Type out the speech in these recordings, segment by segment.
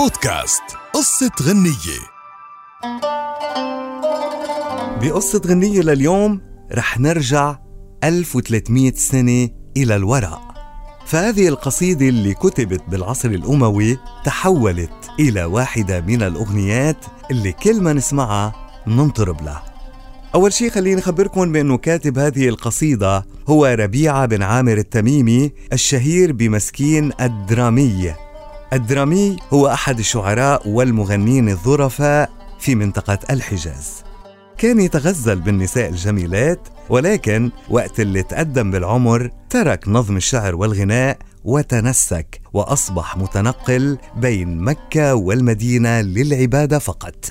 بودكاست. قصة غنية. بقصة غنية لليوم رح نرجع 1300 سنة إلى الوراء. فهذه القصيدة اللي كتبت بالعصر الأموي تحولت إلى واحدة من الأغنيات اللي كل ما نسمعها ننطرب لها. أول شيء خليني أخبركم بأنه كاتب هذه القصيدة هو ربيعة بن عامر التميمي الشهير بمسكين الدرامي الدرامي هو أحد الشعراء والمغنين الظرفاء في منطقة الحجاز. كان يتغزل بالنساء الجميلات ولكن وقت اللي تقدم بالعمر ترك نظم الشعر والغناء وتنسك وأصبح متنقل بين مكة والمدينة للعبادة فقط.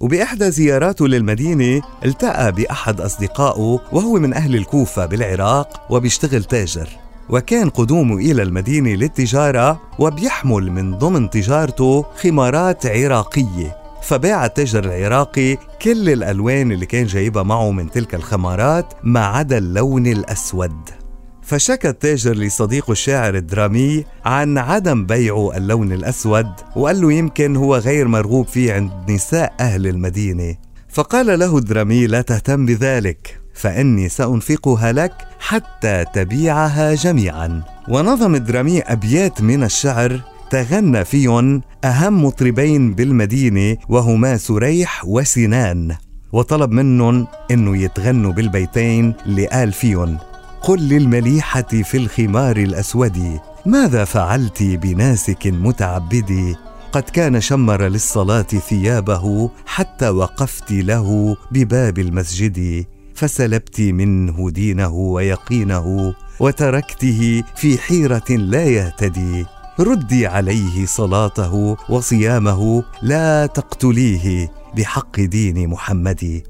وبإحدى زياراته للمدينة التقى بأحد أصدقائه وهو من أهل الكوفة بالعراق وبيشتغل تاجر. وكان قدومه إلى المدينة للتجارة وبيحمل من ضمن تجارته خمارات عراقية. فباع التاجر العراقي كل الألوان اللي كان جايبها معه من تلك الخمارات ما عدا اللون الأسود. فشكى التاجر لصديقه الشاعر الدرامي عن عدم بيعه اللون الأسود وقال له يمكن هو غير مرغوب فيه عند نساء أهل المدينة. فقال له الدرامي لا تهتم بذلك. فإني سأنفقها لك حتى تبيعها جميعا. ونظم الدرامي أبيات من الشعر تغنى فيهم أهم مطربين بالمدينة وهما سريح وسنان. وطلب منهم أنه يتغنوا بالبيتين اللي قال فيهم قل للمليحة في الخمار الأسود ماذا فعلت بناسك متعبد؟ قد كان شمر للصلاة ثيابه حتى وقفت له بباب المسجد. فسلبت منه دينه ويقينه وتركته في حيرة لا يهتدي. ردي عليه صلاته وصيامه لا تقتليه بحق دين محمد.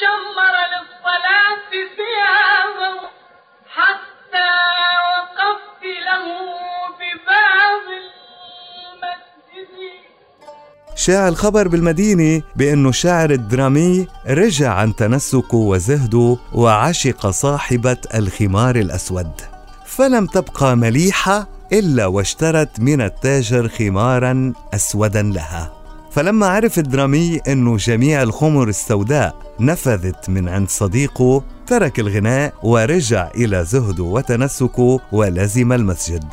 شمر للصلاة ثيابه حتى وقفت له بباب المسجد. شاع الخبر بالمدينة بأنه الشاعر الدرامي رجع عن تنسكه وزهده وعشق صاحبة الخمار الأسود. فلم تبقى مليحة إلا واشترت من التاجر خمارا أسودا لها. فلما عرف الدرامي أنه جميع الخمر السوداء نفذت من عند صديقه ترك الغناء ورجع إلى زهده وتنسكه ولزم المسجد.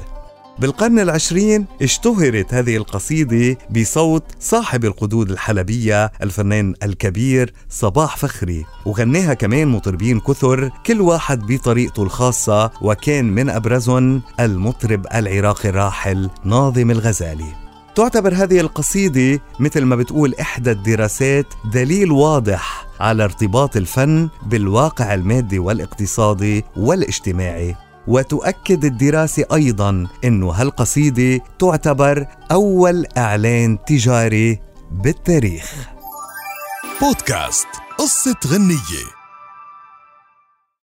بالقرن العشرين اشتهرت هذه القصيدة بصوت صاحب القدود الحلبية الفنان الكبير صباح فخري. وغناها كمان مطربين كثر كل واحد بطريقته الخاصة وكان من أبرزهم المطرب العراقي الراحل ناظم الغزالي. تعتبر هذه القصيدة مثل ما بتقول إحدى الدراسات دليل واضح على ارتباط الفن بالواقع المادي والاقتصادي والاجتماعي. وتؤكد الدراسة أيضا أنه هالقصيدة تعتبر أول إعلان تجاري بالتاريخ. بودكاست قصة غنية.